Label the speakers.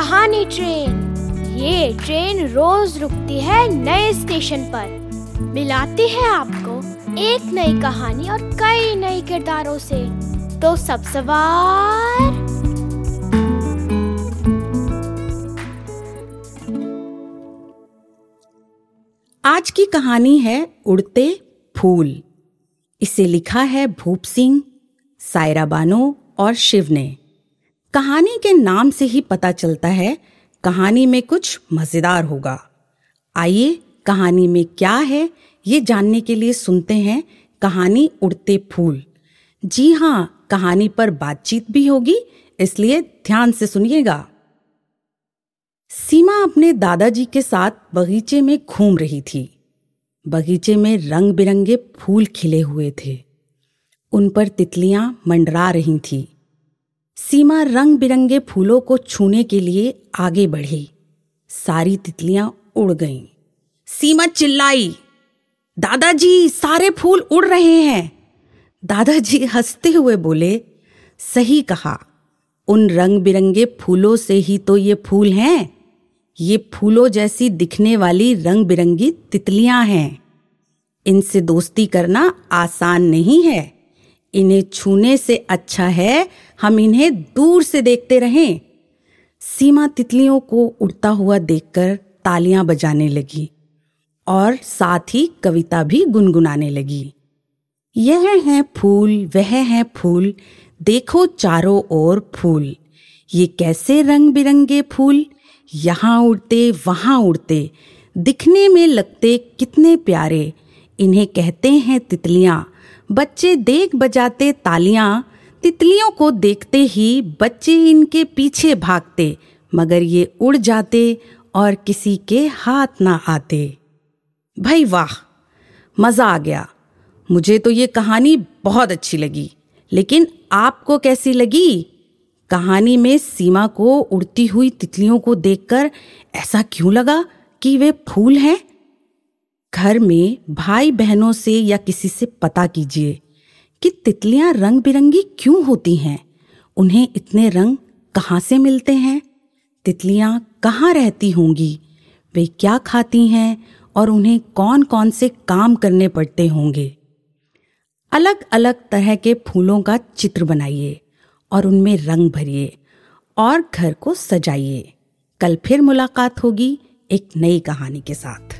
Speaker 1: पुरानी ट्रेन। ये ट्रेन रोज रुकती है नए स्टेशन पर। मिलाती है आपको एक नई कहानी और कई नए किरदारों से। तो सब सवार।
Speaker 2: आज की कहानी है उड़ते फूल। इसे लिखा है भूप सिंह, सायरा बानो और शिव ने। कहानी के नाम से ही पता चलता है कहानी में कुछ मज़ेदार होगा। आइए कहानी में क्या है ये जानने के लिए सुनते हैं कहानी उड़ते फूल। जी हाँ कहानी पर बातचीत भी होगी, इसलिए ध्यान से सुनिएगा। सीमा अपने दादाजी के साथ बगीचे में घूम रही थी। बगीचे में रंग बिरंगे फूल खिले हुए थे। उन पर तितलियाँ मंडरा रही थीं। सीमा रंग बिरंगे फूलों को छूने के लिए आगे बढ़ी। सारी तितलियाँ उड़ गईं। सीमा चिल्लाई, दादाजी, सारे फूल उड़ रहे हैं। दादाजी हँसते हुए बोले, सही कहा। उन रंग बिरंगे फूलों से ही तो ये फूल हैं। ये फूलों जैसी दिखने वाली रंग बिरंगी तितलियाँ हैं। इनसे दोस्ती करना आसान नहीं है। इन्हें छूने से अच्छा है, हम इन्हें दूर से देखते रहें। सीमा तितलियों को उड़ता हुआ देखकर तालियाँ बजाने लगी और साथ ही कविता भी गुनगुनाने लगी। यह है फूल, वह है फूल, देखो चारों ओर फूल। ये कैसे रंग बिरंगे फूल? यहाँ उड़ते, वहाँ उड़ते। दिखने में लगते कितने प्यारे। इन्हें कहते हैं तितलियाँ। बच्चे देख बजाते तालियाँ, तितलियों को देखते ही बच्चे इनके पीछे भागते, मगर ये उड़ जाते और किसी के हाथ ना आते। भाई वाह, मज़ा आ गया। मुझे तो ये कहानी बहुत अच्छी लगी, लेकिन आपको कैसी लगी? कहानी में सीमा को उड़ती हुई तितलियों को देखकर ऐसा क्यों लगा कि वे फूल हैं? घर में भाई बहनों से या किसी से पता कीजिए कि तितलियाँ रंग बिरंगी क्यों होती हैं? उन्हें इतने रंग कहाँ से मिलते हैं? तितलियाँ कहाँ रहती होंगी? वे क्या खाती हैं और उन्हें कौन कौन से काम करने पड़ते होंगे? अलग अलग तरह के फूलों का चित्र बनाइए और उनमें रंग भरिए और घर को सजाइए। कल फिर मुलाकात होगी एक नई कहानी के साथ।